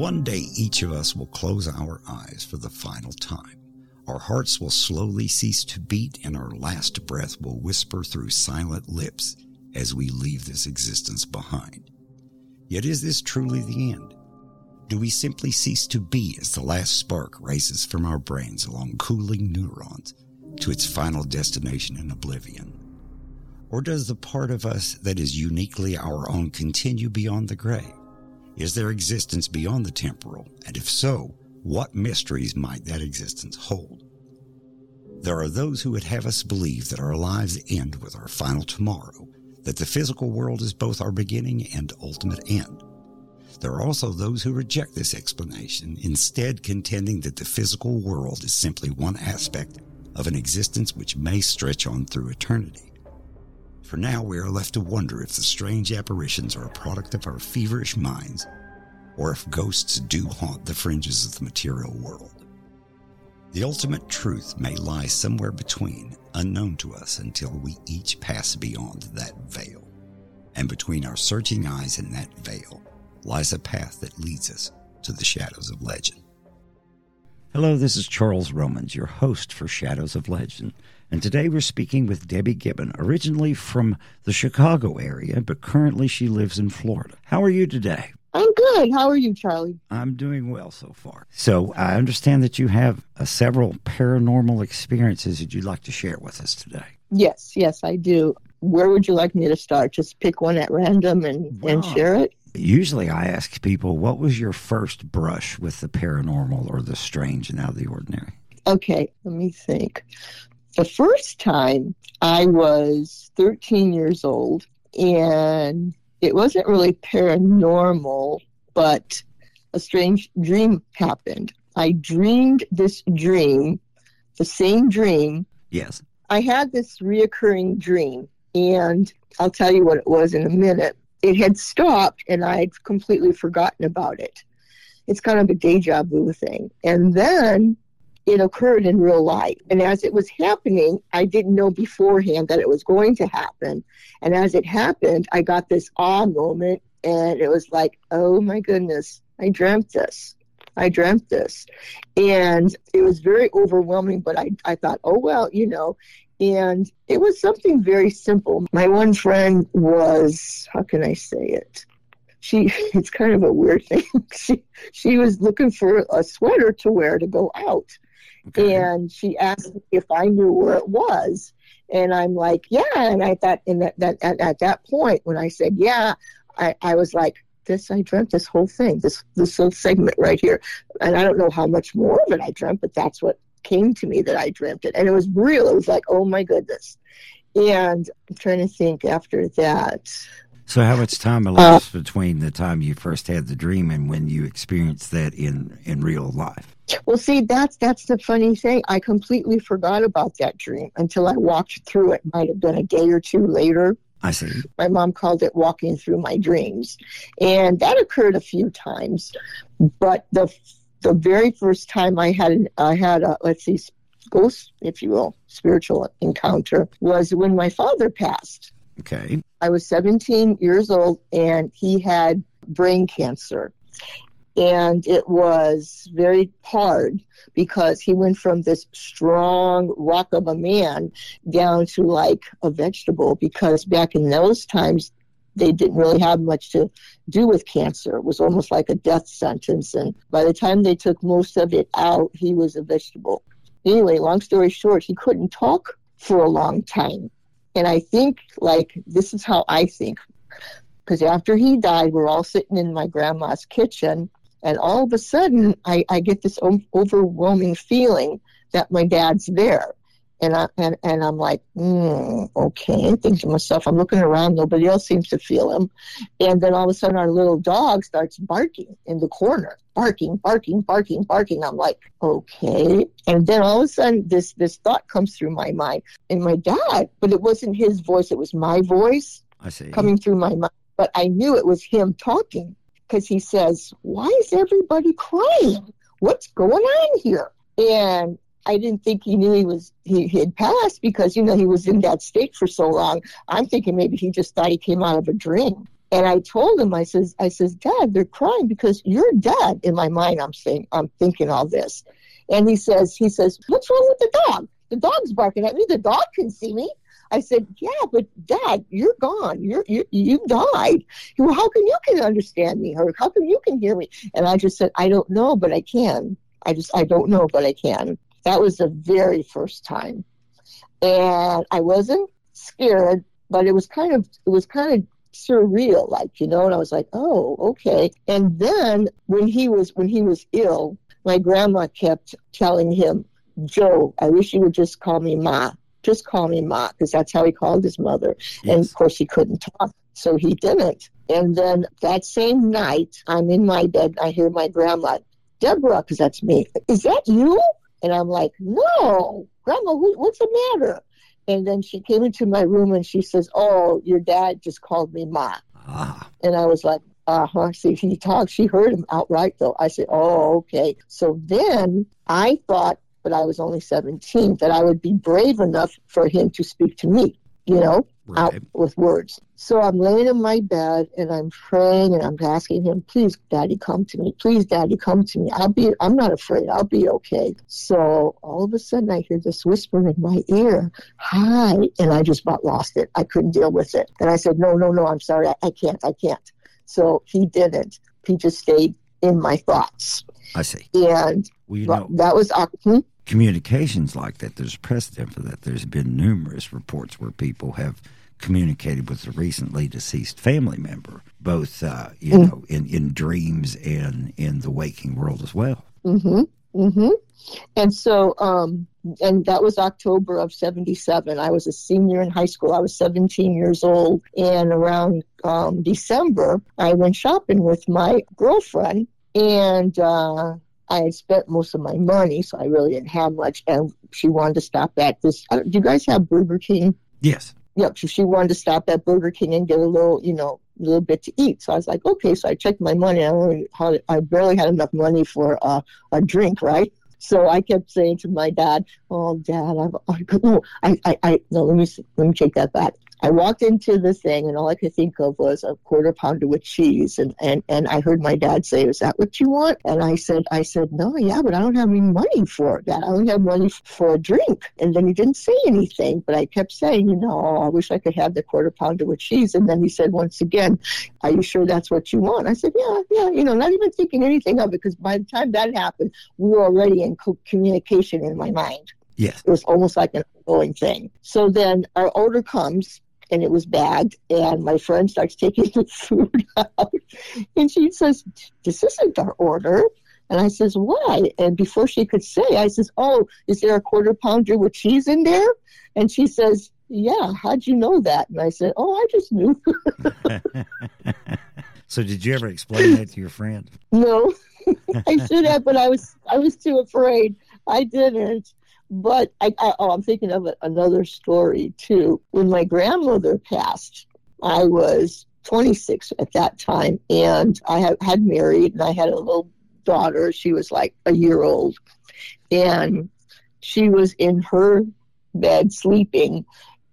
One day, each of us will close our eyes for the final time. Our hearts will slowly cease to beat, and our last breath will whisper through silent lips as we leave this existence behind. Yet, is this truly the end? Do we simply cease to be as the last spark races from our brains along cooling neurons to its final destination in oblivion? Or does the part of us that is uniquely our own continue beyond the grave? Is there existence beyond the temporal? And if so, what mysteries might that existence hold? There are those who would have us believe that our lives end with our final tomorrow, that the physical world is both our beginning and ultimate end. There are also those who reject this explanation, instead contending that the physical world is simply one aspect of an existence which may stretch on through eternity. For now, we are left to wonder if the strange apparitions are a product of our feverish minds, or if ghosts do haunt the fringes of the material world. The ultimate truth may lie somewhere between, unknown to us until we each pass beyond that veil. And between our searching eyes and that veil lies a path that leads us to the shadows of legend. Hello, this is Charles Romans, your host for Shadows of Legend. And today we're speaking with Debbie Gibbon, originally from the Chicago area, but currently she lives in Florida. How are you today? I'm good. How are you, Charlie? I'm doing well so far. So I understand that you have uh, several paranormal experiences that you'd like to share with us today. Yes, yes, I do. Where would you like me to start? Just pick one at random and, and share it? Usually I ask people, what was your first brush with the paranormal or the strange and out of the ordinary? Okay, let me think. The first time I was 13 years old and it wasn't really paranormal, but a strange dream happened. I dreamed this dream, the same dream. Yes. I had this reoccurring dream, and I'll tell you what it was in a minute. It had stopped, and I'd completely forgotten about it. It's kind of a deja vu thing. And then it occurred in real life. And as it was happening, I didn't know beforehand that it was going to happen. And as it happened, I got this awe moment, and it was like, oh my goodness, I dreamt this. I dreamt this. And it was very overwhelming, but I, I thought, oh, well, you know, and it was something very simple. My one friend was, how can I say it? She, it's kind of a weird thing. she, she was looking for a sweater to wear to go out. Okay. And she asked me if I knew where it was. And I'm like, yeah. And I thought, in that, that at, at that point, when I said, yeah, I, I was like, this, I dreamt this whole thing, this, this little segment right here. And I don't know how much more of it I dreamt, but that's what came to me that I dreamt it. And it was real. It was like, oh my goodness. And I'm trying to think after that. So, how much time elapsed uh, between the time you first had the dream and when you experienced that in in real life? Well, see, that's that's the funny thing. I completely forgot about that dream until I walked through it. Might have been a day or two later. I see. My mom called it walking through my dreams, and that occurred a few times. But the the very first time I had I had a let's see ghost, if you will, spiritual encounter was when my father passed. Okay. I was 17 years old and he had brain cancer. And it was very hard because he went from this strong rock of a man down to like a vegetable because back in those times, they didn't really have much to do with cancer. It was almost like a death sentence. And by the time they took most of it out, he was a vegetable. Anyway, long story short, he couldn't talk for a long time. And I think, like, this is how I think. Because after he died, we're all sitting in my grandma's kitchen, and all of a sudden, I, I get this overwhelming feeling that my dad's there. And, I, and, and I'm like, mm, okay. I think to myself, I'm looking around, nobody else seems to feel him. And then all of a sudden, our little dog starts barking in the corner, barking, barking, barking, barking. I'm like, okay. And then all of a sudden, this this thought comes through my mind, and my dad, but it wasn't his voice; it was my voice. I see. Coming through my mind, but I knew it was him talking because he says, "Why is everybody crying? What's going on here?" And I didn't think he knew he was he, he had passed because you know he was in that state for so long. I'm thinking maybe he just thought he came out of a dream. And I told him, I says, I says, Dad, they're crying because you're dead. In my mind, I'm saying, I'm thinking all this. And he says, he says, what's wrong with the dog? The dog's barking at me. The dog can see me. I said, yeah, but Dad, you're gone. You're, you you died. Well, how come you can understand me, or how come you can hear me? And I just said, I don't know, but I can. I just, I don't know, but I can. That was the very first time, and I wasn't scared, but it was kind of, it was kind of surreal, like you know. And I was like, oh, okay. And then when he was when he was ill, my grandma kept telling him, Joe, I wish you would just call me Ma. Just call me Ma, because that's how he called his mother. Yes. And of course, he couldn't talk, so he didn't. And then that same night, I'm in my bed. I hear my grandma, Deborah, because that's me. Is that you? And I'm like, no, Grandma, what's the matter? And then she came into my room and she says, Oh, your dad just called me Ma. Ah. And I was like, uh huh. See, he talked. She heard him outright, though. I said, Oh, okay. So then I thought, but I was only 17, that I would be brave enough for him to speak to me, you know, right. out with words. So I'm laying in my bed and I'm praying and I'm asking him, please, Daddy, come to me. Please, Daddy, come to me. I'll be, I'm not afraid. I'll be okay. So all of a sudden I hear this whisper in my ear, hi. And I just about lost it. I couldn't deal with it. And I said, no, no, no, I'm sorry. I, I can't. I can't. So he didn't. He just stayed in my thoughts. I see. And well, you know, that was hmm? communications like that. There's precedent for that. There's been numerous reports where people have communicated with a recently deceased family member, both uh, you mm know in, in dreams and in the waking world as well. Mm-hmm. Mm-hmm. And so, um, and that was October of 77. I was a senior in high school. I was 17 years old. And around um, December, I went shopping with my girlfriend. And uh, I had spent most of my money, so I really didn't have much. And she wanted to stop at this. Uh, do you guys have Burger King? Yes. Yep. So she wanted to stop at Burger King and get a little, you know, a little bit to eat. So I was like, okay. So I checked my money. I only had, I barely had enough money for uh, a drink, right? So I kept saying to my dad, "Oh, Dad, I've, I, no, I, I, I, no, let me, let me take that back. I walked into the thing and all I could think of was a quarter pounder with cheese. And, and, and I heard my dad say, is that what you want? And I said, I said, no, yeah, but I don't have any money for that. I only have money for a drink. And then he didn't say anything, but I kept saying, you know, oh, I wish I could have the quarter pounder with cheese. And then he said once again, are you sure that's what you want? I said, yeah, yeah, you know, not even thinking anything of it because by the time that happened, we were already in co- communication in my mind. Yes. It was almost like an ongoing thing. So then our order comes and it was bagged. And my friend starts taking the food out, and she says, "This isn't our order." And I says, "Why?" And before she could say, I says, "Oh, is there a quarter pounder with cheese in there?" And she says, "Yeah." How'd you know that? And I said, "Oh, I just knew." so, did you ever explain that to your friend? No, I should have, but I was I was too afraid. I didn't. But I, I, oh, I'm thinking of another story too. When my grandmother passed, I was 26 at that time, and I had, married, and I had a little daughter. She was like a year old, and she was in her bed sleeping.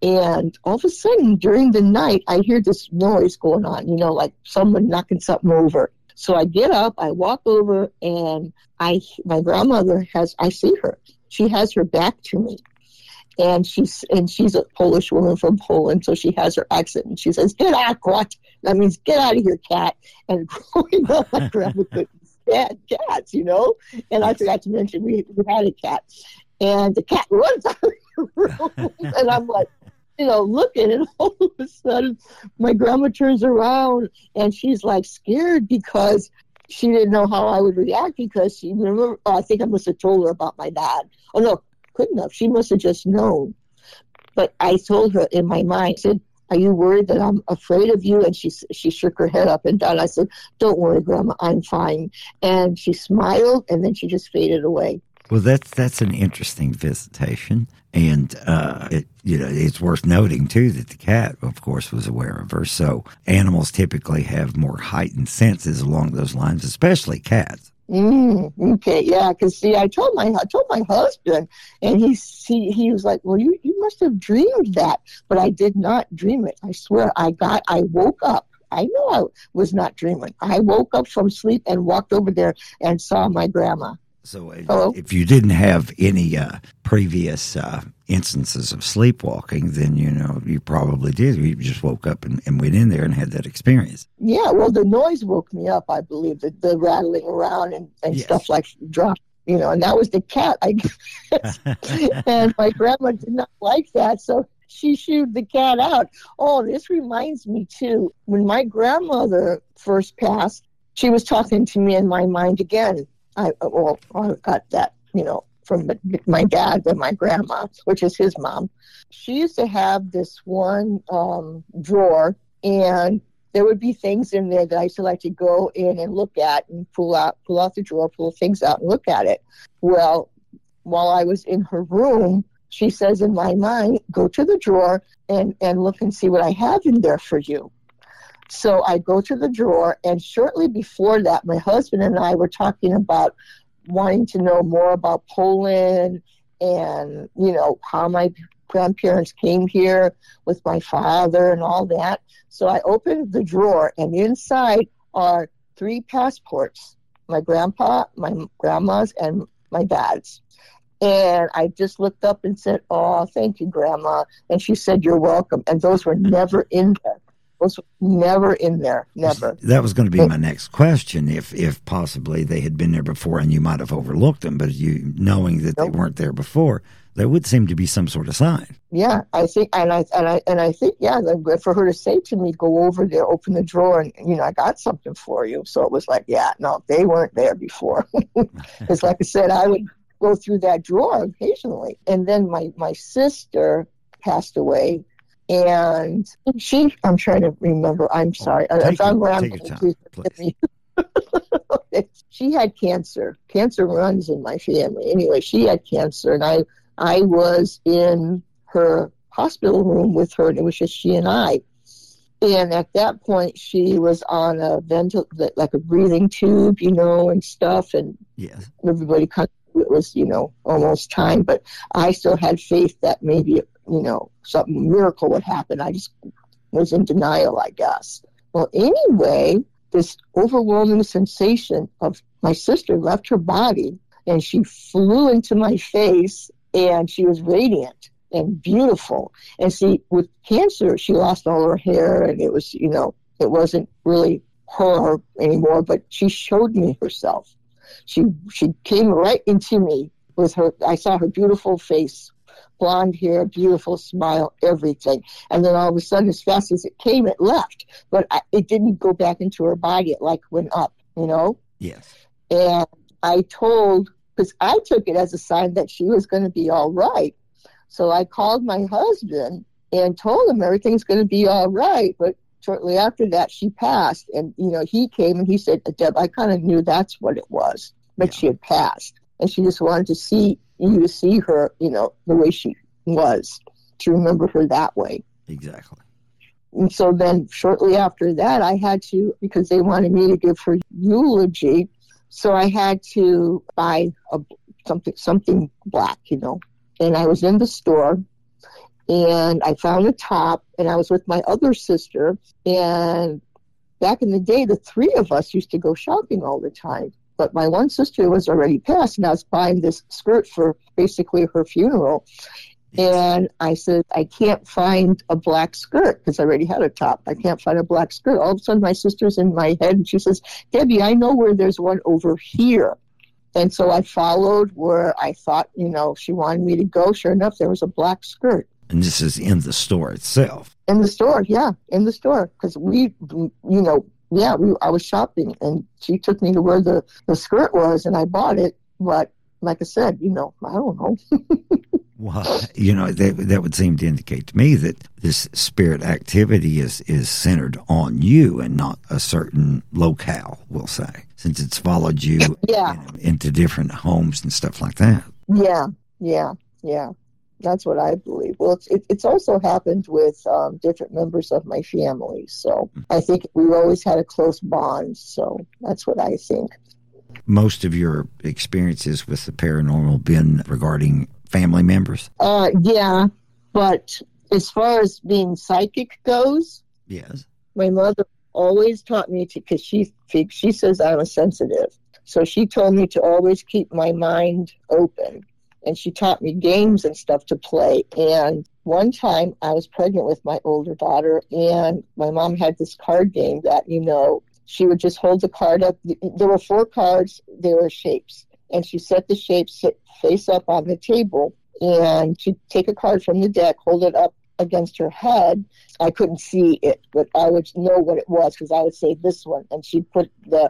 And all of a sudden, during the night, I hear this noise going on, you know, like someone knocking something over. So I get up, I walk over, and I my grandmother has I see her she has her back to me and she's and she's a Polish woman from Poland, so she has her accent, and she says, "Get out, what?" That means get out of here, cat. And growing up, my grandma couldn't stand cats, you know. And I forgot to mention we, we had a cat, and the cat runs out of the room, and I'm like, you know, looking, and all of a sudden, my grandma turns around, and she's like scared because she didn't know how I would react because she remember. Oh, I think I must have told her about my dad. Oh no, couldn't have. She must have just known. But I told her in my mind. I said, "Are you worried that I'm afraid of you?" And she she shook her head up and down. I said, "Don't worry, Grandma. I'm fine." And she smiled, and then she just faded away. Well, that's that's an interesting visitation, and uh, it, you know it's worth noting too that the cat, of course, was aware of her. So animals typically have more heightened senses along those lines, especially cats. Mm, okay, yeah, because see, I told my I told my husband, and he he he was like, "Well, you you must have dreamed that," but I did not dream it. I swear, I got I woke up I know I was not dreaming. I woke up from sleep and walked over there and saw my grandma. So Hello? if you didn't have any uh, previous uh, instances of sleepwalking, then you know you probably did. You just woke up and, and, went in there and had that experience. Yeah, well, the noise woke me up. I believe the, the rattling around and, and yes. stuff like drop, you know, and that was the cat. I guess. and my grandma did not like that, so she shooed the cat out. Oh, this reminds me too. When my grandmother first passed, she was talking to me in my mind again I well, I got that, you know, from my dad and my grandma, which is his mom. She used to have this one um, drawer, and there would be things in there that I used to like to go in and look at and pull out, pull out the drawer, pull things out and look at it. Well, while I was in her room, she says in my mind, go to the drawer and, and look and see what I have in there for you. So I go to the drawer, and shortly before that, my husband and I were talking about wanting to know more about Poland and, you know, how my grandparents came here with my father and all that. So I opened the drawer, and inside are three passports my grandpa, my grandma's, and my dad's. And I just looked up and said, Oh, thank you, Grandma. And she said, You're welcome. And those were never in there was never in there. Never. That was going to be my next question. If if possibly they had been there before and you might have overlooked them, but you knowing that nope. they weren't there before, there would seem to be some sort of sign. Yeah, I think, and I and I and I think, yeah, for her to say to me, "Go over there, open the drawer, and you know, I got something for you." So it was like, yeah, no, they weren't there before. it's like I said, I would go through that drawer occasionally, and then my my sister passed away and she, I'm trying to remember, I'm oh, sorry. Oh, if I'm rambling, please forgive me. she had cancer. Cancer runs in my family. Anyway, she had cancer, and I, I was in her hospital room with her, and it was just she and I. And at that point, she was on a ventil, like a breathing tube, you know, and stuff. And yes. everybody kind of, it was, you know, almost time. But I still had faith that maybe you know, something miracle would happen. I just was in denial, I guess. Well, anyway, this overwhelming sensation of my sister left her body and she flew into my face and she was radiant and beautiful. And see, with cancer, she lost all her hair and it was, you know, it wasn't really her anymore, but she showed me herself. She she came right into me with her I saw her beautiful face blonde hair, beautiful smile, everything. And then all of a sudden, as fast as it came, it left. But I, it didn't go back into her body. It like went up, you know? Yes. And I told, because I took it as a sign that she was going to be all right. So I called my husband and told him everything's going to be all right. But shortly after that, she passed. And, you know, he came and he said, Deb, I kind of knew that's what it was, but yeah. she had passed. And she just wanted to see you to see her, you know, the way she was, to remember her that way. Exactly. And so then shortly after that, I had to, because they wanted me to give her eulogy, so I had to buy a, something, something black, you know. And I was in the store and I found a top and I was with my other sister. And back in the day, the three of us used to go shopping all the time. But my one sister was already passed, and I was buying this skirt for basically her funeral. And I said, I can't find a black skirt because I already had a top. I can't find a black skirt. All of a sudden, my sister's in my head, and she says, Debbie, I know where there's one over here. And so I followed where I thought, you know, she wanted me to go. Sure enough, there was a black skirt. And this is in the store itself. In the store, yeah, in the store. Because we, you know, yeah, we, I was shopping and she took me to where the, the skirt was and I bought it. But like I said, you know, I don't know. well, you know, that, that would seem to indicate to me that this spirit activity is, is centered on you and not a certain locale, we'll say, since it's followed you, yeah. you know, into different homes and stuff like that. Yeah, yeah, yeah. That's what I believe. Well, it's, it, it's also happened with um, different members of my family. So. I think we've always had a close bond. So that's what I think. Most of your experiences with the paranormal been regarding family members? Uh, yeah, but as far as being psychic goes, yes, my mother always taught me to, because she she says I'm a sensitive, so she told me to always keep my mind open, and she taught me games and stuff to play. And one time I was pregnant with my older daughter, and my mom had this card game that you know she would just hold the card up. There were four cards. They were shapes, and she set the shapes face up on the table, and she'd take a card from the deck, hold it up against her head. I couldn't see it, but I would know what it was because I would say this one, and she'd put the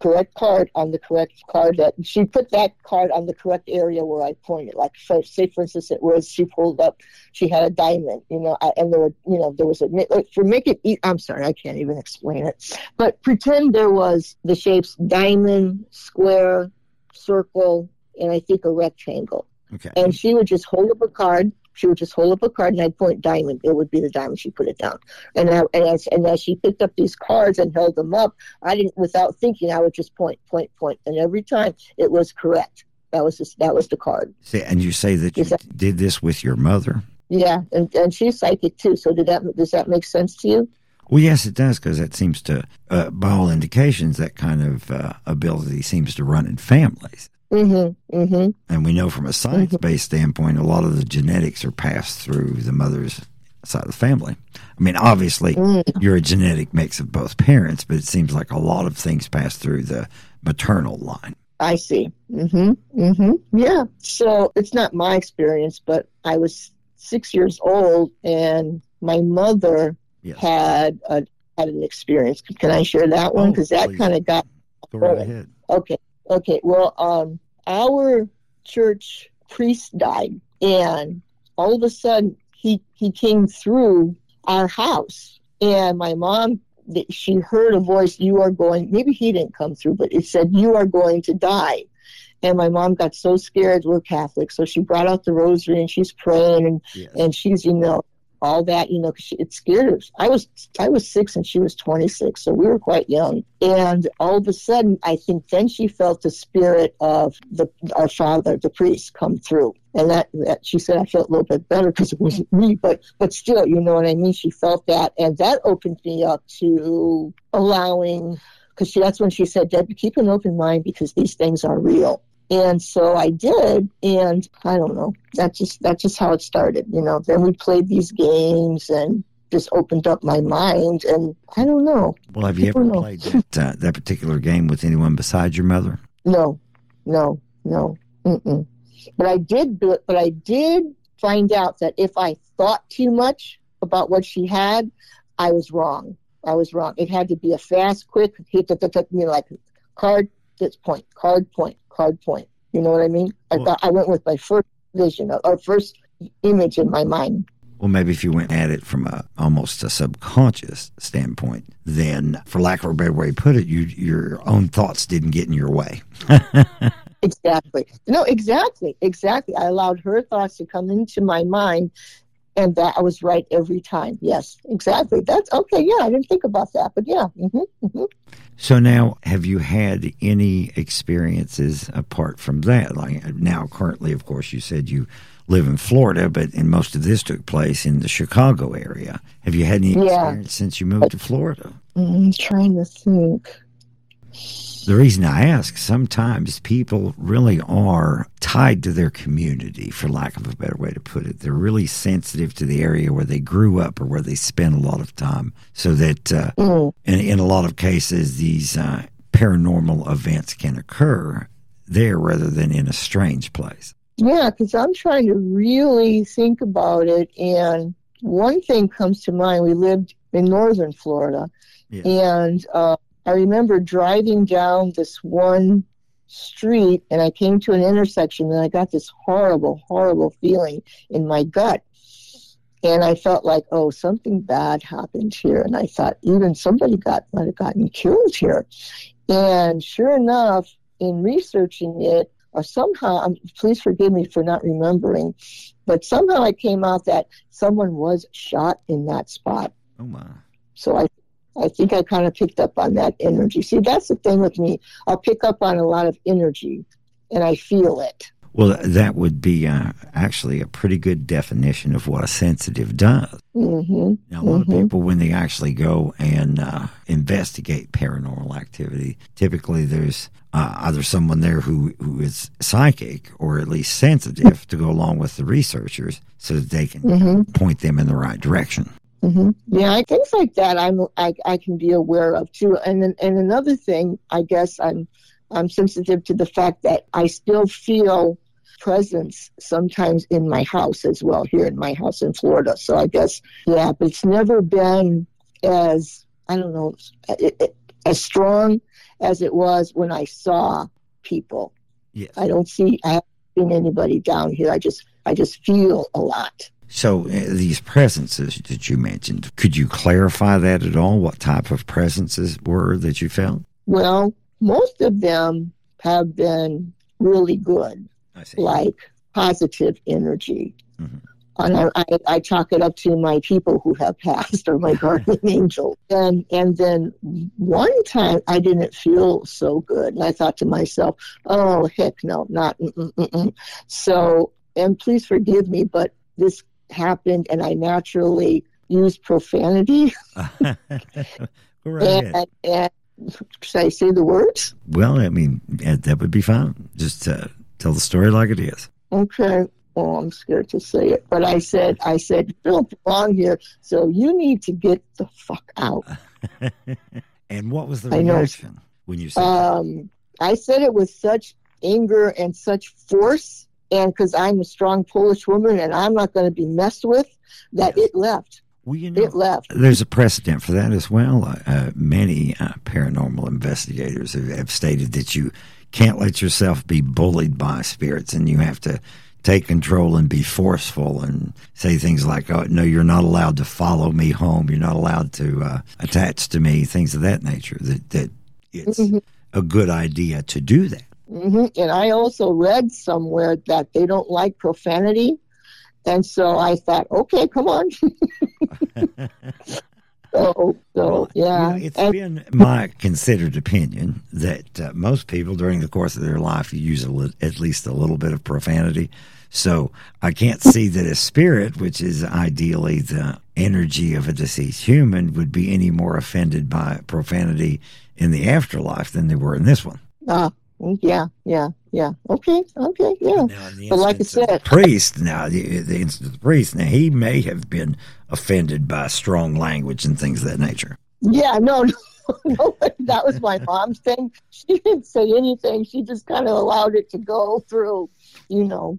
correct card on the correct card that she put that card on the correct area where I pointed. Like, for, say for instance, it was she pulled up, she had a diamond, you know, and there were, you know, there was a for make it. I'm sorry, I can't even explain it, but pretend there was the shapes diamond, square, circle, and I think a rectangle. Okay. And she would just hold up a card she would just hold up a card and I'd point diamond. It would be the diamond. She put it down. And, I, and, as, and as she picked up these cards and held them up, I didn't, without thinking, I would just point, point, point. And every time it was correct. That was just, that was the card. See, and you say that you that, did this with your mother? Yeah, and, and she's psychic too. So did that does that make sense to you? Well, yes, it does because that seems to, uh, by all indications, that kind of uh, ability seems to run in families. Mm-hmm, mm-hmm. And we know from a science based mm-hmm. standpoint, a lot of the genetics are passed through the mother's side of the family. I mean, obviously, mm-hmm. you're a genetic mix of both parents, but it seems like a lot of things pass through the maternal line. I see. Mm-hmm. Mm-hmm. Yeah. So it's not my experience, but I was six years old, and my mother yes. had a had an experience. Can I share that one? Because oh, that kind of got. Go right ahead. Okay. Okay, well, um, our church priest died, and all of a sudden he he came through our house, and my mom she heard a voice, "You are going." Maybe he didn't come through, but it said, "You are going to die." And my mom got so scared. We're Catholic, so she brought out the rosary and she's praying, and yes. and she's you know all that, you know, because it scared her. I was I was six and she was 26, so we were quite young. And all of a sudden, I think then she felt the spirit of the our father, the priest, come through. And that, that she said I felt a little bit better because it wasn't me, but but still, you know what I mean. She felt that, and that opened me up to allowing. Because that's when she said, Deb, keep an open mind because these things are real. And so I did, and I don't know. That's just that's just how it started, you know. Then we played these games and just opened up my mind, and I don't know. Well, have you ever know. played that, uh, that particular game with anyone besides your mother? No, no, no. Mm-mm. But I did, but I did find out that if I thought too much about what she had, I was wrong. I was wrong. It had to be a fast, quick hit that took me like card this point, card point, card point. You know what I mean? I thought I went with my first vision or first image in my mind. Well, maybe if you went at it from a almost a subconscious standpoint, then, for lack of a better way to put it, you your own thoughts didn't get in your way. exactly. No, exactly, exactly. I allowed her thoughts to come into my mind, and that I was right every time. Yes, exactly. That's okay. Yeah, I didn't think about that, but yeah. Mm-hmm, mm-hmm. So now, have you had any experiences apart from that? Like now, currently, of course, you said you live in Florida, but and most of this took place in the Chicago area. Have you had any yeah. experience since you moved to Florida? Mm, I'm trying to think. The reason I ask, sometimes people really are tied to their community, for lack of a better way to put it. They're really sensitive to the area where they grew up or where they spent a lot of time. So that uh, mm. in, in a lot of cases, these uh, paranormal events can occur there rather than in a strange place. Yeah, because I'm trying to really think about it. And one thing comes to mind. We lived in northern Florida. Yeah. And uh, I remember driving down this one street and I came to an intersection and I got this horrible, horrible feeling in my gut. And I felt like, oh, something bad happened here. And I thought even somebody got might have gotten killed here. And sure enough, in researching it, or somehow, um, please forgive me for not remembering, but somehow I came out that someone was shot in that spot. Oh my! So I I think I kind of picked up on that energy. See, that's the thing with me. I'll pick up on a lot of energy and I feel it. Well, that would be uh, actually a pretty good definition of what a sensitive does. Mm-hmm. Now, a lot Mhm. of people, when they actually go and uh, investigate paranormal activity, typically there's uh, either someone there who, who is psychic or at least sensitive to go along with the researchers so that they can Mhm. point them in the right direction. Hmm Yeah, things like that I'm I, I can be aware of too. And then, and another thing, I guess I'm I'm sensitive to the fact that I still feel presence sometimes in my house as well here in my house in Florida. So I guess yeah, but it's never been as I don't know it, it, as strong as it was when I saw people. Yes. I don't see I haven't seen anybody down here. I just I just feel a lot. So uh, these presences that you mentioned, could you clarify that at all? What type of presences were that you felt? Well, most of them have been really good, like positive energy. Mhm. And I, I, I chalk it up to my people who have passed or my guardian angel. And and then one time I didn't feel so good, and I thought to myself, "Oh heck no, not." Mm-mm, mm-mm. So, and please forgive me, but this happened, and I naturally used profanity. Go right. And, and should I say the words? Well, I mean, that would be fine. Just uh, tell the story like it is. Okay. Oh, I'm scared to say it, but I said, I said, you don't belong here, so you need to get the fuck out. and what was the I know. reaction when you said? Um, I said it with such anger and such force, and because I'm a strong Polish woman and I'm not going to be messed with, that Yes. it left. Well, you know, It left. there's a precedent for that as well. Uh, uh, many uh, paranormal investigators have, have stated that you can't let yourself be bullied by spirits, and you have to take control and be forceful and say things like, "Oh, no, you're not allowed to follow me home. You're not allowed to uh, attach to me." Things of that nature. That that it's Mhm. a good idea to do that. Hmm And I also read somewhere that they don't like profanity. And so I thought, okay, come on. so, so yeah. You know, it's And- been my considered opinion that uh, most people during the course of their life use a li- at least a little bit of profanity. So I can't see that a spirit, which is ideally the energy of a deceased human, would be any more offended by profanity in the afterlife than they were in this one. Ah, yeah, yeah, yeah. Okay, okay, yeah. Now, But like I said- priest, now the, the instance of the priest, now he may have been offended by strong language and things of that nature. Yeah, no, no, no, that was my mom's thing. She didn't say anything. She just kind of allowed it to go through, you know.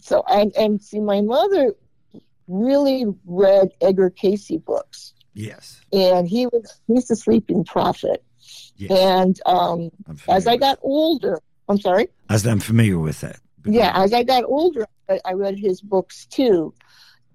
So, and, and see, my mother really read Edgar Cayce books. Yes. And he was, he's the sleeping prophet. Yes. And um, as I got older, I'm sorry. As I'm familiar with that. Yeah, as I got older, I, read his books too,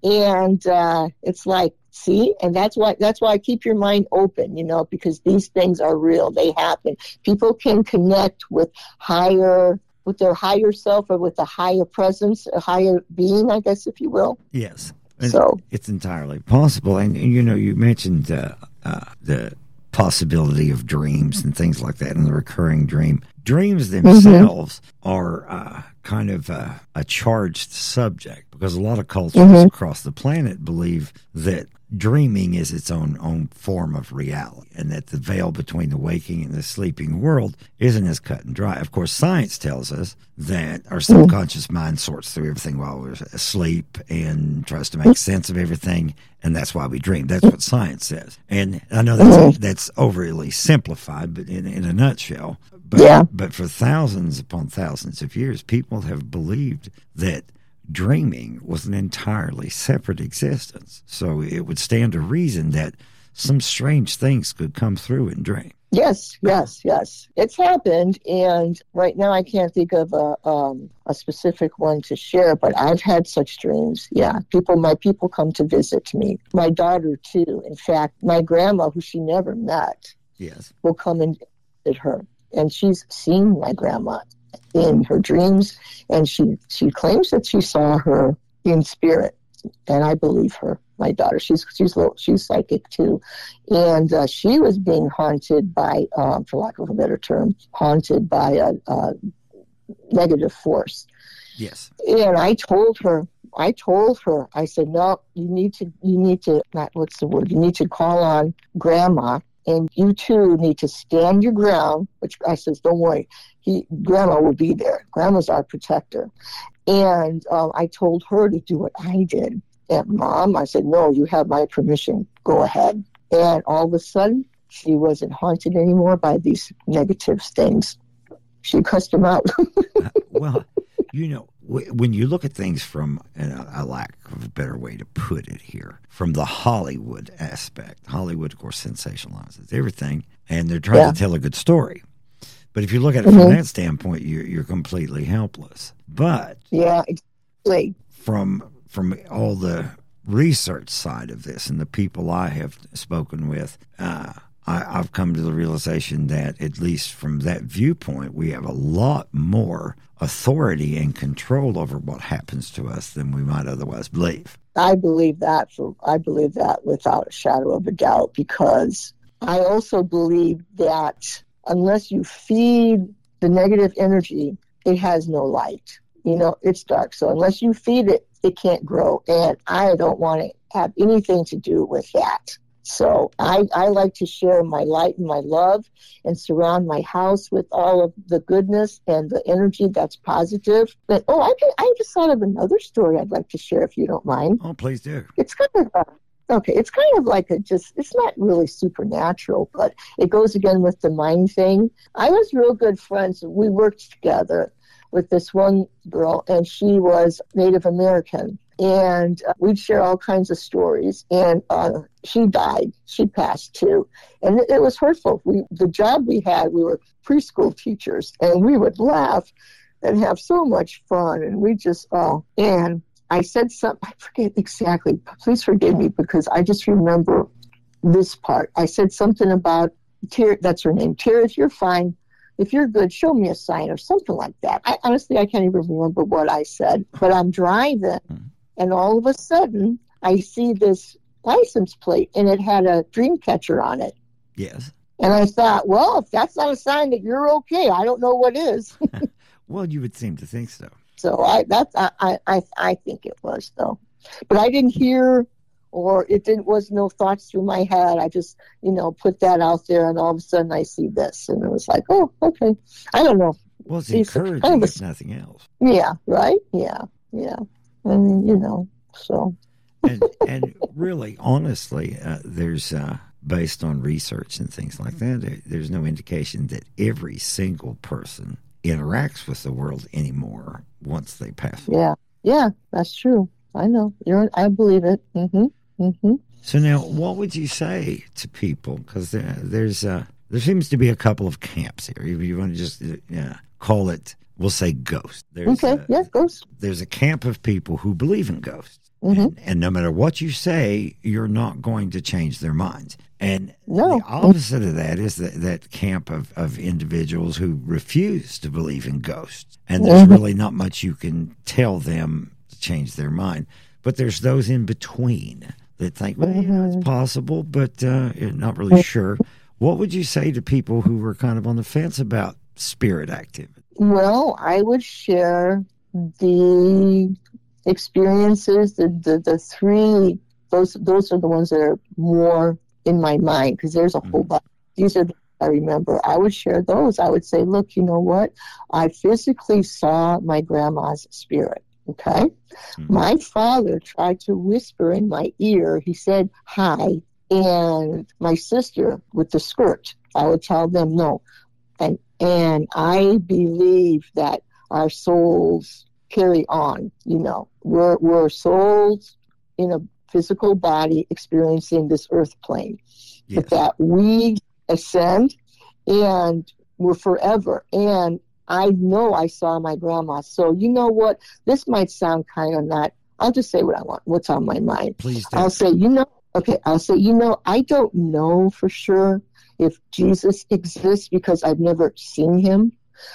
and uh, it's like, see, and that's why that's why I keep your mind open, you know, because these things are real. They happen. People can connect with higher, with their higher self, or with a higher presence, a higher being, I guess, if you will. Yes. So, it's entirely possible. And, and, you know, you mentioned uh, uh, the possibility of dreams and things like that and the recurring dream. Dreams themselves are uh, kind of uh, a charged subject because a lot of cultures Mhm. across the planet believe that dreaming is its own own form of reality and that the veil between the waking and the sleeping world isn't as cut and dry. Of course, science tells us that our hmm. subconscious mind sorts through everything while we're asleep and tries to make sense of everything, and that's why we dream. That's what science says. And I know that's hmm. that's overly simplified, but in, in a nutshell. But, Yeah. but for thousands upon thousands of years, people have believed that dreaming was an entirely separate existence. So it would stand to reason that some strange things could come through in dream. yes, yes, yes, it's happened, and right now I can't think of a um, a specific one to share, but I've had such dreams. Yeah, people, my people come to visit me. My daughter too. In fact, my grandma, who she never met, Yes. will come and visit her, and she's seen my grandma in her dreams, and she she claims that she saw her in spirit, and I believe her. My daughter, she's she's little, she's psychic too, and uh, she was being haunted by, um, for lack of a better term, haunted by a, a negative force, Yes. And I told her, I told her, I said, no, you need to, you need to, not what's the word, you need to call on grandma and you two need to stand your ground, which I says, don't worry, he, grandma will be there. Grandma's our protector. And um, I told her to do what I did. And mom, I said, no, you have my permission. Go ahead. And all of a sudden, she wasn't haunted anymore by these negative things. She cussed them out. well, you know, when you look at things from, I lack of a better way to put it here, from the Hollywood aspect, Hollywood, of course, sensationalizes everything, and they're trying yeah. to tell a good story. But if you look at it mm-hmm. from that standpoint, you're, you're completely helpless. But yeah, exactly. From from all the research side of this and the people I have spoken with, uh, I, have come to the realization that, at least from that viewpoint, we have a lot more authority and control over what happens to us than we might otherwise believe. I believe that. For, I believe that without a shadow of a doubt because I also believe that unless you feed the negative energy, it has no light. You know, it's dark. So unless you feed it, it can't grow. And I don't want to have anything to do with that. So I, I like to share my light and my love and surround my house with all of the goodness and the energy that's positive. But oh, I, I just thought of another story I'd like to share if you don't mind. Oh, please do. It's kind of a, okay. It's kind of like a just. It's not really supernatural, but it goes again with the mind thing. I was real good friends. We worked together with this one girl, and she was Native American and uh, we'd share all kinds of stories. And uh, she died; she passed too, and it, it, was hurtful. We the job we had, we were preschool teachers, and we would laugh and have so much fun, and we just oh. And I said something. I forget exactly. Please forgive me because I just remember this part. I said something about Tear. That's her name. Tear, if you're fine, if you're good, show me a sign or something like that. I, honestly, I can't even remember what I said, but I'm driving hmm and all of a sudden I see this license plate and it had a dream catcher on it. Yes. And I thought, well, if that's not a sign that you're okay, I don't know what is. well, you would seem to think so. So I that's I, I I think it was though. But I didn't hear or it didn't was no thoughts through my head. I just, you know, put that out there and all of a sudden I see this and it was like, Oh, okay. I don't know. Well it's encouraging kind of if nothing else. Yeah, right? Yeah, yeah and you know, so. and, and really, honestly, uh, there's uh, based on research and things like that. There, there's no indication that every single person interacts with the world anymore once they pass. Away. Yeah, yeah, that's true. I know. You're. I believe it. Mm-hmm. Mm-hmm. So now, what would you say to people? Because there, there's a, there seems to be a couple of camps here. You, you want to just uh, call it we'll say ghost. There's okay, a, yeah, ghost. There's a camp of people who believe in ghosts. Mm-hmm. And, and, no matter what you say, you're not going to change their minds. And no. the opposite of that is that, that camp of, of individuals who refuse to believe in ghosts. And there's mm-hmm. really not much you can tell them to change their mind. But there's those in between that think, well, mm-hmm. you know, it's mm-hmm. possible, but uh, not really mm-hmm. sure. What would you say to people who were kind of on the fence about spirit activity? Well, I would share the experiences, the, the, the three, those, those are the ones that are more in my mind because there's a whole mm-hmm. bunch. These are the I remember. I would share those. I would say, look, you know what? I physically saw my grandma's spirit. Okay. Mm-hmm. My father tried to whisper in my ear. He said, hi. And my sister with the skirt, I would tell them no. And and I believe that our souls carry on. You know, we're, we're souls in a physical body experiencing this earth plane. Yes. But that we ascend and we're forever. And I know I saw my grandma. So, you know what? This might sound kind of not, I'll just say what I want, what's on my mind. Please do. I'll say, you know, okay, I'll say, you know, I don't know for sure if Jesus exists because I've never seen him.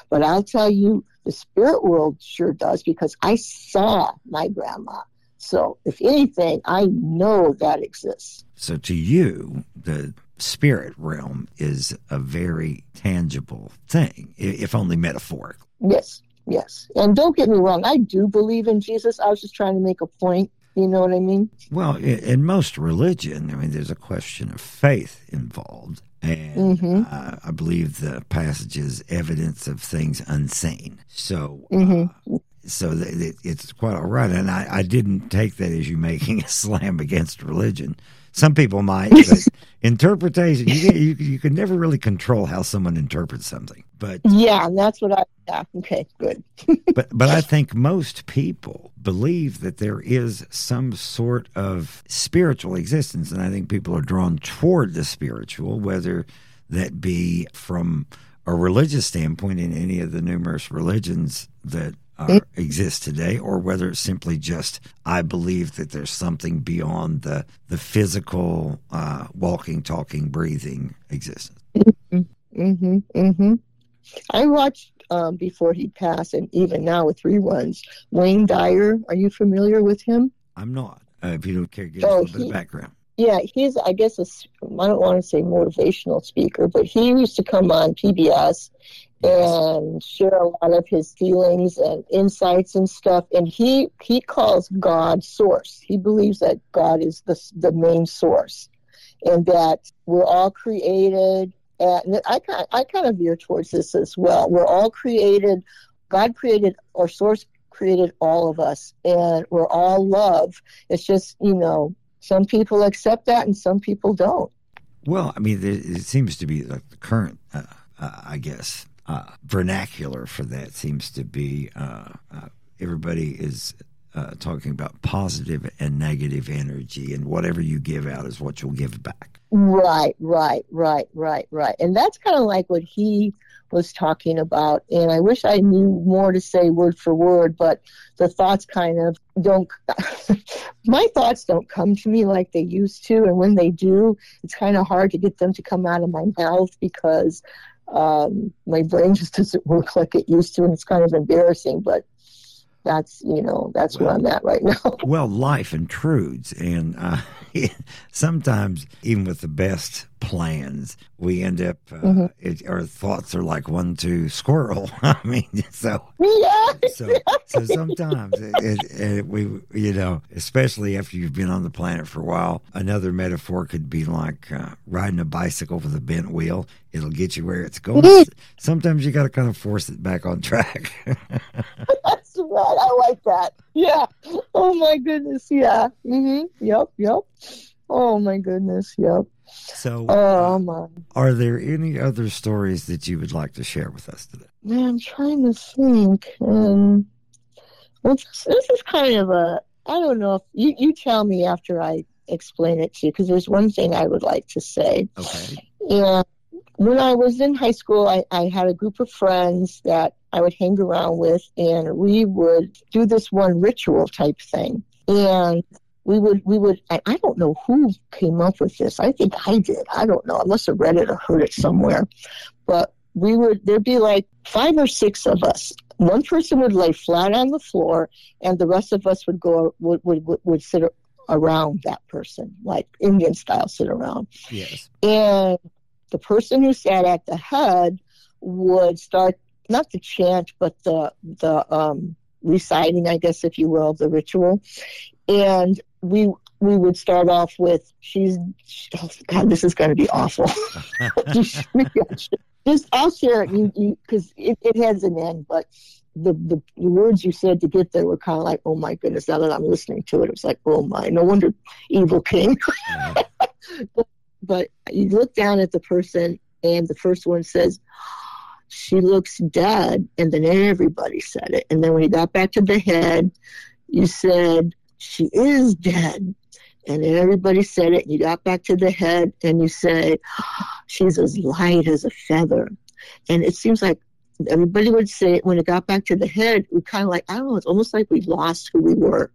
But I'll tell you, the spirit world sure does because I saw my grandma. So, if anything, I know that exists. So, to you, the spirit realm is a very tangible thing, if only metaphoric. Yes, yes. And don't get me wrong, I do believe in Jesus. I was just trying to make a point. You know what I mean? Well, in, in most religion, I mean, there's a question of faith involved. And Mm-hmm. uh, I believe the passage is evidence of things unseen. So, Mhm. uh, so th- th- it's quite all right. And I, I didn't take that as you making a slam against religion. Some people might, but interpretation, you, you, you can never really control how someone interprets something. But Yeah, and that's what I. Yeah, okay, good. but but I think most people believe that there is some sort of spiritual existence, and I think people are drawn toward the spiritual, whether that be from a religious standpoint in any of the numerous religions that are, exist today, or whether it's simply just I believe that there's something beyond the the physical, uh, walking, talking, breathing existence. Mm-hmm. Mm-hmm. I watched um, before he passed, and even now with reruns. Wayne Dyer, are you familiar with him? I'm not. Uh, if you don't care, give us a Oh, little bit of background. Yeah, he's I guess I don't want to say motivational speaker, but he used to come on PBS and share a lot of his feelings and insights and stuff. And he he calls God source. He believes that God is the the main source, and that we're all created. And I kind I kind of veer towards this as well. We're all created. God created or source created all of us, and we're all love. It's just you know some people accept that and some people don't. Well, I mean, it seems to be like the current, uh, uh, I guess, uh, vernacular for that seems to be uh, uh, everybody is uh, talking about positive and negative energy, and whatever you give out is what you'll give back. Right, right, right, right, right. And that's kind of like what he was talking about. And I wish I knew more to say word for word, but the thoughts kind of don't, my thoughts don't come to me like they used to. And when they do, it's kind of hard to get them to come out of my mouth because um, my brain just doesn't work like it used to. And it's kind of embarrassing, but that's, you know, that's where I'm at right now. Well, life intrudes, and uh, sometimes, even with the best plans, we end up, uh, Mhm. it, our thoughts are like one, two, squirrel. I mean, so so so sometimes it, it, it, we you know especially after you've been on the planet for a while another metaphor could be like uh, riding a bicycle with a bent wheel it'll get you where it's going sometimes you got to kind of force it back on track Right. I like that. Yeah. Oh my goodness. Yeah. Mhm. Yep. Yep. Oh my goodness. Yep. so Oh uh, my. are there any other stories that you would like to share with us today Man, I'm trying to think. Um, well, this, this is kind of a. I don't know if you you tell me after I explain it to you because there's one thing I would like to say. okay And when I was in high school, I, I had a group of friends that I would hang around with, and we would do this one ritual type thing. And we would, we would, I, I don't know who came up with this. I think I did. I don't know. I must have read it or heard it somewhere. But we would, there'd be like five or six of us. One person would lay flat on the floor, and the rest of us would go, would, would, would, would sit around that person, like Indian style, sit around yes and the person who sat at the head would start not the chant but the the um reciting i guess if you will the ritual. And we we would start off with she's oh god this is going to be awful. Just i'll share it you because it, it has an end but the, the the words you said to get there were kind of like oh my goodness now that i'm listening to it it was like oh my no wonder evil king Uh, but you look down at the person and the first one says she looks dead and then everybody said it. And then when you got back to the head you said she is dead. And everybody said it. And you got back to the head and you say she's as light as a feather. And it seems like everybody would say it when it got back to the head we kind of like i don't know it's almost like we lost who we were.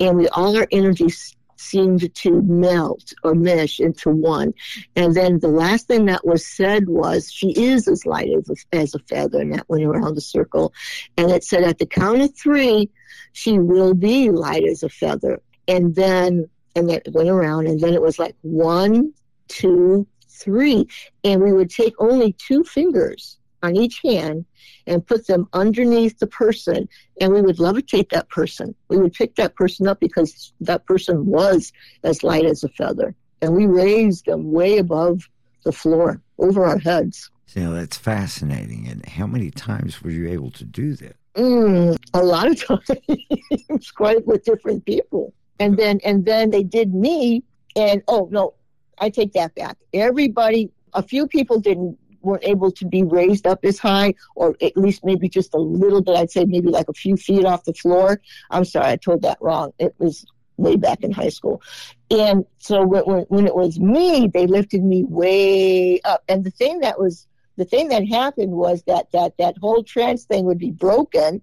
And we all our energies seemed to melt or mesh into one. And then the last thing that was said was, She is as light as a, as a feather. And that went around the circle. And it said, At the count of three, she will be light as a feather. And then, and it went around. And then it was like one, two, three. And we would take only two fingers on each hand and put them underneath the person, and we would levitate that person. We would pick that person up because that person was as light as a feather, and we raised them way above the floor, over our heads. You know, that's fascinating. And how many times were you able to do that? Mm, a lot of times, quite with different people. And then, and then they did me, and oh no, I take that back. Everybody, a few people didn't weren't able to be raised up as high, or at least maybe just a little bit. I'd say maybe like a few feet off the floor. I'm sorry, I told that wrong. It was way back in high school. And so when, when it was me, they lifted me way up. And the thing that was the thing that happened was that that that whole trance thing would be broken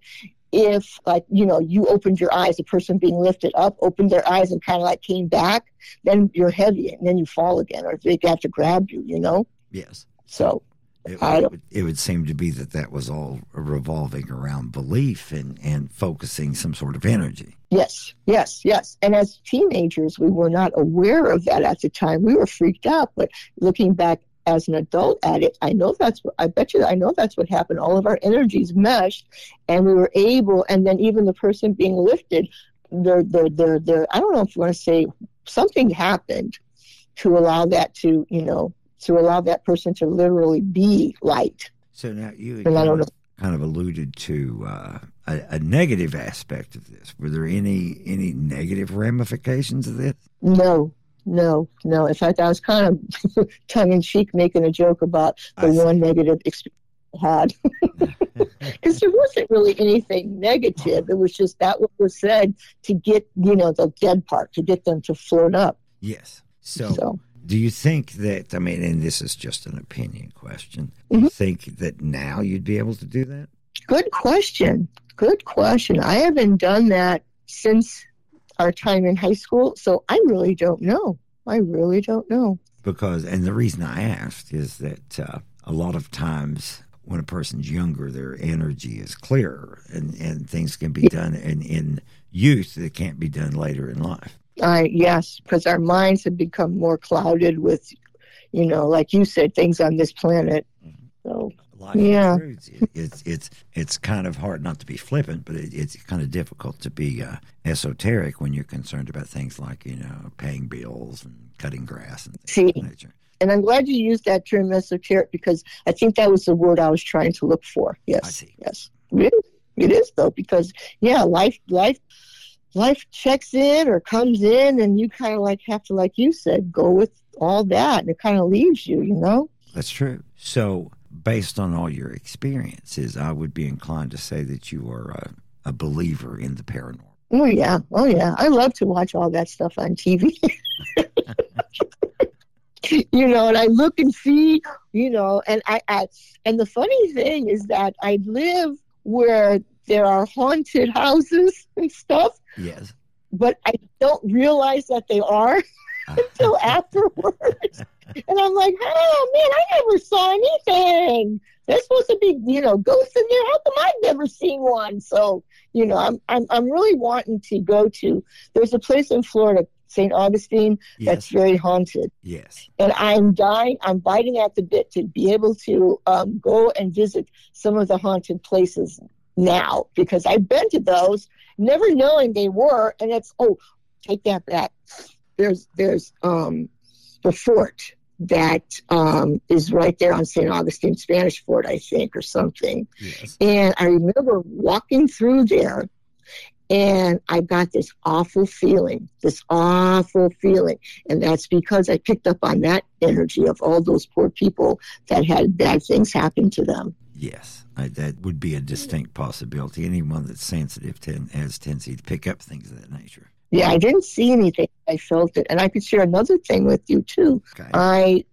if like you know you opened your eyes the person being lifted up opened their eyes and kind of like came back then you're heavy and then you fall again or they have to grab you you know yes so it, it, would, it would seem to be that that was all revolving around belief and, and focusing some sort of energy. Yes, yes, yes. And as teenagers, we were not aware of that at the time. We were freaked out. But looking back as an adult at it, I know that's what I bet you I know that's what happened. All of our energies meshed, and we were able. And then even the person being lifted, there, there, there, there. I don't know if you want to say something happened to allow that to, you know, to allow that person to literally be light. So now you kind of, kind of alluded to uh, a, a, negative aspect of this. Were there any any negative ramifications of this? No, no, no. In fact, I was kind of tongue in cheek making a joke about the I one see. negative experience I had. Because there wasn't really anything negative. It was just that what was said to get, you know, the dead part, to get them to float up. Yes. So, so do you think that, I mean, and this is just an opinion question, do mm-hmm. you think that now you'd be able to do that? Good question. Good question. I haven't done that since our time in high school, so I really don't know. I really don't know. Because, and the reason I asked is that uh, a lot of times when a person's younger, their energy is clearer and, and things can be done in, in youth that can't be done later in life. I yes, because our minds have become more clouded with, you know, like you said, things on this planet. Mm-hmm. So yeah, it's it's it's kind of hard not to be flippant, but it, it's kind of difficult to be uh, esoteric when you're concerned about things like you know paying bills and cutting grass and See, and I'm glad you used that term esoteric because I think that was the word I was trying to look for. Yes, yes, it is. It is though because yeah, life life life checks in or comes in and you kind of like have to like you said go with all that and it kind of leaves you you know? That's true. So based on all your experiences i would be inclined to say that you are a, a believer in the paranormal. Oh yeah. Oh yeah. I love to watch all that stuff on tv you know and i look and see you know and I, I and the funny thing is that i live where there are haunted houses and stuff. Yes. But I don't realize that they are until afterwards. and I'm like, oh man, I never saw anything. There's supposed to be, you know, ghosts in there. How come I've never seen one? So, you know, I'm I'm I'm really wanting to go to. There's a place in Florida, St. Augustine, yes. that's very haunted. Yes. And I'm dying. I'm biting at the bit to be able to um, go and visit some of the haunted places now because I've been to those, never knowing they were, and it's oh, take that back. There's there's um the fort that um, is right there on St. Augustine Spanish Fort, I think, or something. Yes. And I remember walking through there and I got this awful feeling, this awful feeling. And that's because I picked up on that energy of all those poor people that had bad things happen to them. Yes, I, that would be a distinct possibility. Anyone that's sensitive to, has tendency to pick up things of that nature. Yeah, I didn't see anything. I felt it, and I could share another thing with you too. Okay. I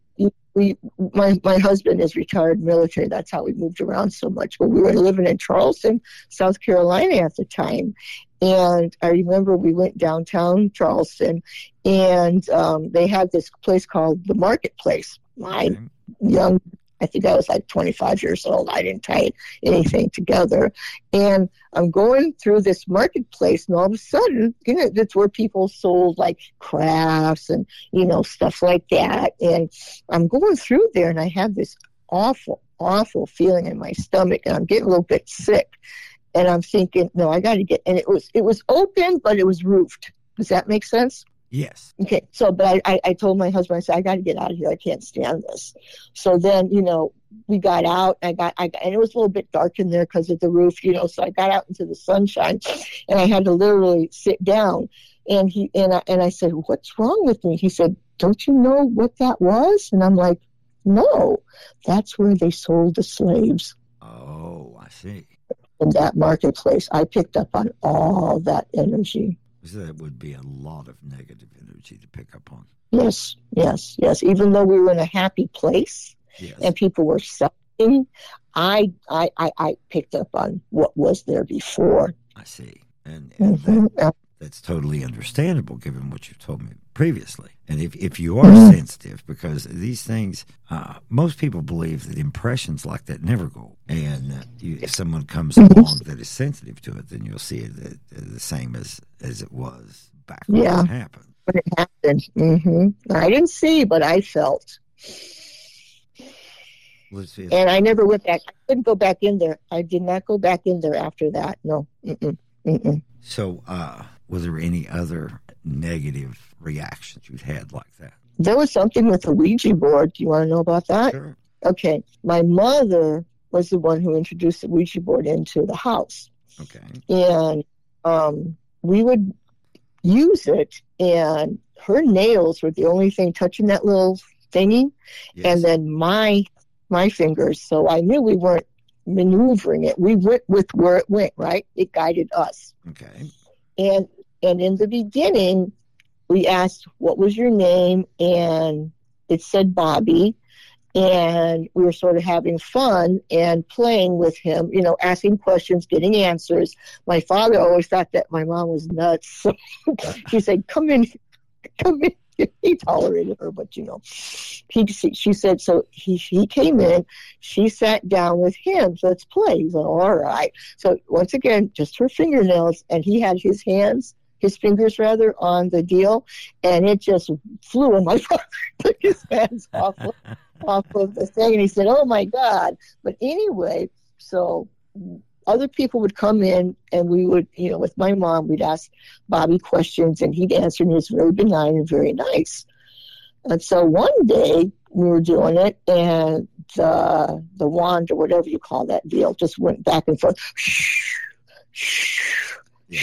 we my my husband is retired military. That's how we moved around so much. But we were living in Charleston, South Carolina at the time, and I remember we went downtown Charleston, and um, they had this place called the Marketplace. My okay. young I think I was like 25 years old. I didn't tie anything together. And I'm going through this marketplace, and all of a sudden, you know, that's where people sold like crafts and, you know, stuff like that. And I'm going through there, and I have this awful, awful feeling in my stomach, and I'm getting a little bit sick. And I'm thinking, no, I got to get. And it was it was open, but it was roofed. Does that make sense? Yes. Okay. So, but I, I, I told my husband, I said, I got to get out of here. I can't stand this. So then, you know, we got out. I got, I got, and it was a little bit dark in there because of the roof, you know. So I got out into the sunshine, and I had to literally sit down. And he and I, and I said, "What's wrong with me?" He said, "Don't you know what that was?" And I'm like, "No, that's where they sold the slaves." Oh, I see. In that marketplace, I picked up on all that energy. So that would be a lot of negative energy to pick up on. Yes, yes, yes. Even though we were in a happy place Yes. and people were selling, I, I, I, I picked up on what was there before. I see. And, and that, Mhm. That's totally understandable given what you've told me previously. And if, if you are sensitive, because these things, uh, most people believe that impressions like that never go. And uh, you, if someone comes Mhm. along that is sensitive to it, then you'll see it uh, the same as, as it was back when Yeah. it happened. When it happened, hmm I didn't see, but I felt. And I never went back. I couldn't go back in there. I did not go back in there after that. No. Mm-mm. Mm-mm. So, uh, was there any other negative reactions you've had like that? There was something with the Ouija board. Do you want to know about that? Sure. Okay. My mother was the one who introduced the Ouija board into the house. Okay. and um, we would use it and her nails were the only thing touching that little thingy Yes. and then my my fingers so i knew we weren't maneuvering it we went with where it went right it guided us okay. and and in the beginning we asked what was your name? And it said bobby. And we were sort of having fun and playing with him you know asking questions getting answers. My father always thought that my mom was nuts. She said come in come in. He tolerated her but you know he she said so he he came in she sat down with him. So let's play. He's like all right. So once again just her fingernails and he had his hands his fingers rather on the deal and it just flew and my father took his hands off of, off of the thing and he said oh my god. But anyway so other people would come in and we would you know with my mom we'd ask bobby questions and he'd answer and he was very benign and very nice. And so one day we were doing it and the the wand or whatever you call that deal just went back and forth. Yeah.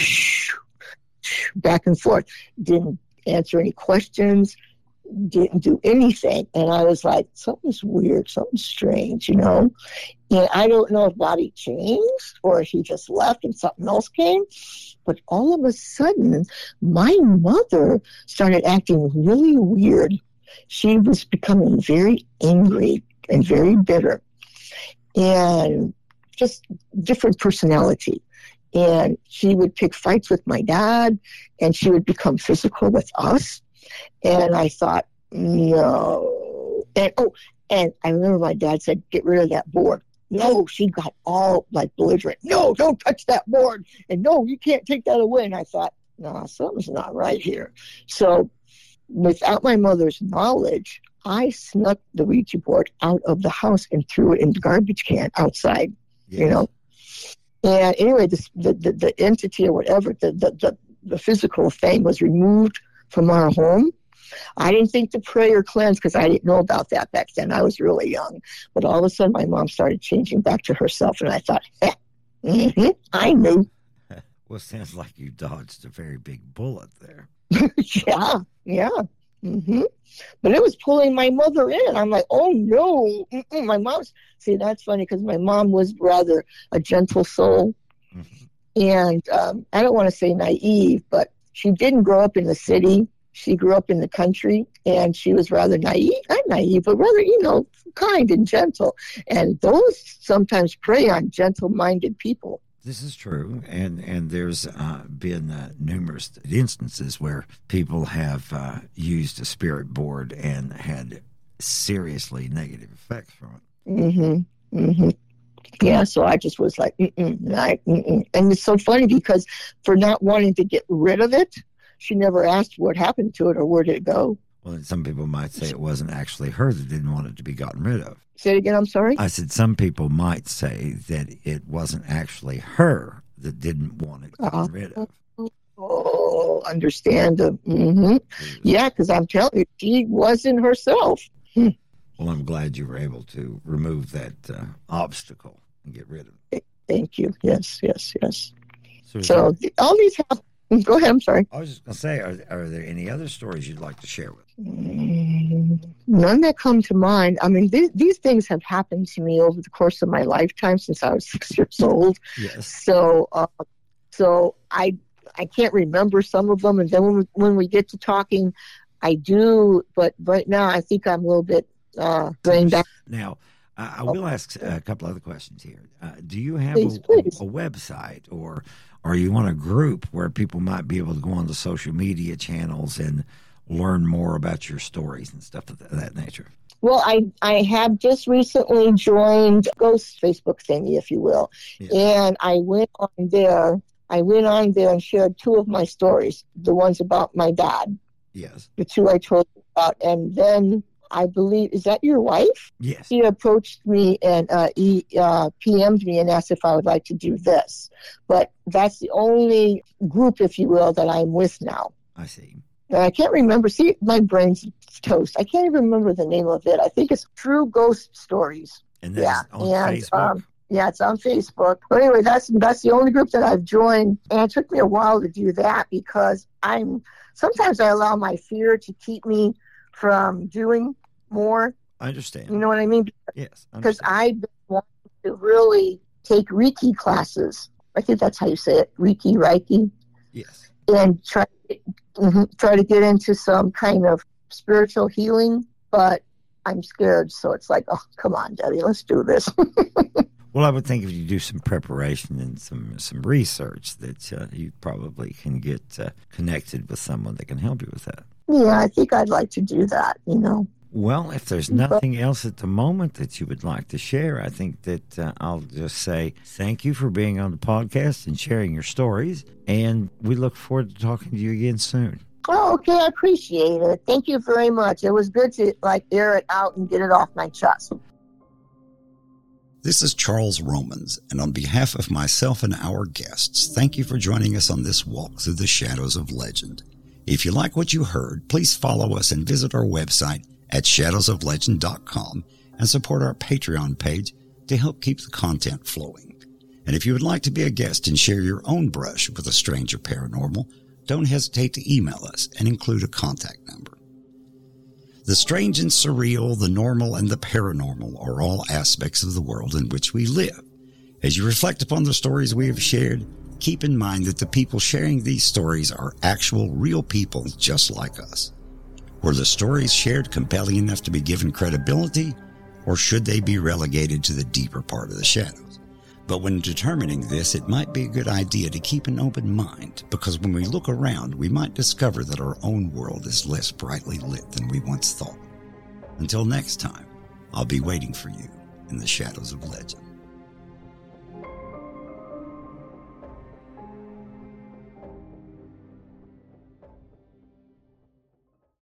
Back and forth. Didn't answer any questions, didn't do anything. And I was like, something's weird, something's strange, you know? And I don't know if Bobby changed or if he just left and something else came. But all of a sudden, my mother started acting really weird. She was becoming very angry and very bitter and just different personality and she would pick fights with my dad and she would become physical with us. And i thought no. And oh and i remember my dad said get rid of that board. No she got all like belligerent. No don't touch that board. And no you can't take that away. And i thought no something's not right here. So without my mother's knowledge i snuck the ouija board out of the house and threw it in the garbage can outside you know. And anyway, this, the, the the entity or whatever, the, the the the physical thing was removed from our home. I didn't think to pray or cleanse because I didn't know about that back then. I was really young. But all of a sudden, my mom started changing back to herself, and I thought, eh, hmm I knew. Well, sounds like you dodged a very big bullet there. yeah, yeah. Hmm But it was pulling my mother in. I'm like, oh no. Mm-mm. My mom's, see, that's funny because my mom was rather a gentle soul. Mhm. And um, I don't want to say naive, but she didn't grow up in the city. She grew up in the country and she was rather naive, not naive, but rather, you know, kind and gentle. And those sometimes prey on gentle minded people. This is true, and and there's uh, been uh, numerous instances where people have uh, used a spirit board and had seriously negative effects from it. Mm-hmm. Mm-hmm. Yeah, so I just was like, mm-mm, mm-mm. and it's so funny because for not wanting to get rid of it, she never asked what happened to it or where did it go. Well, some people might say it wasn't actually her that didn't want it to be gotten rid of. Say it again. I'm sorry. I said some people might say that it wasn't actually her that didn't want it gotten uh-huh. rid of. Oh, understand. Mm-hmm. Yeah, because I'm telling you, she wasn't herself. Hmm. Well, I'm glad you were able to remove that uh, obstacle and get rid of it. Thank you. Yes, yes, yes. So, so there, all these have. Go ahead. I'm sorry. I was just going to say, are, are there any other stories you'd like to share with? None that come to mind. I mean, th- these things have happened to me over the course of my lifetime since I was six years old. Yes. So, uh, so I I can't remember some of them, and then when we, when we get to talking, I do. But right now, I think I'm a little bit uh, drained back. Now, uh, I will ask a couple other questions here. Uh, do you have please, a, please. A, website, or are you on a group where people might be able to go on the social media channels and learn more about your stories and stuff of that nature? Well, I, I have just recently joined Ghost Facebook thingy, if you will. And I went on there I went on there and shared two of my stories, the ones about my dad. Yes. The two I told you about. And then I believe, is that your wife? Yes. He approached me and uh, he uh, PM'd me and asked if I would like to do this. But that's the only group, if you will, that I'm with now. I see. And I can't remember. See, my brain's toast. I can't even remember the name of it. I think it's True Ghost Stories. And that's yeah. on and, Facebook. Um, yeah, it's on Facebook. But anyway, that's that's the only group that I've joined, and it took me a while to do that because I'm sometimes I allow my fear to keep me from doing more. I understand. You know what I mean? Yes. Because I want to really take Reiki classes. I think that's how you say it, Reiki, Reiki. Yes. And try mm-hmm, try to get into some kind of spiritual healing, but I'm scared. So it's like, oh, come on, Debbie, let's do this. Well, I would think if you do some preparation and some some research, that uh, you probably can get uh, connected with someone that can help you with that. Yeah, I think I'd like to do that. You know. Well, if there's nothing else at the moment that you would like to share, I think that uh, I'll just say thank you for being on the podcast and sharing your stories. And we look forward to talking to you again soon. Oh, okay. I appreciate it. Thank you very much. It was good to like air it out and get it off my chest. This is Charles Romans, and on behalf of myself and our guests, thank you for joining us on this walk through the shadows of legend. If you like what you heard, please follow us and visit our website at shadowsoflegend.com and support our Patreon page to help keep the content flowing. And if you would like to be a guest and share your own brush with a stranger paranormal, don't hesitate to email us and include a contact number. The strange and surreal, the normal and the paranormal are all aspects of the world in which we live. As you reflect upon the stories we have shared, keep in mind that the people sharing these stories are actual, real people just like us. Were the stories shared compelling enough to be given credibility, or should they be relegated to the deeper part of the shadows? But when determining this, it might be a good idea to keep an open mind because when we look around, we might discover that our own world is less brightly lit than we once thought. Until next time, I'll be waiting for you in the shadows of legend.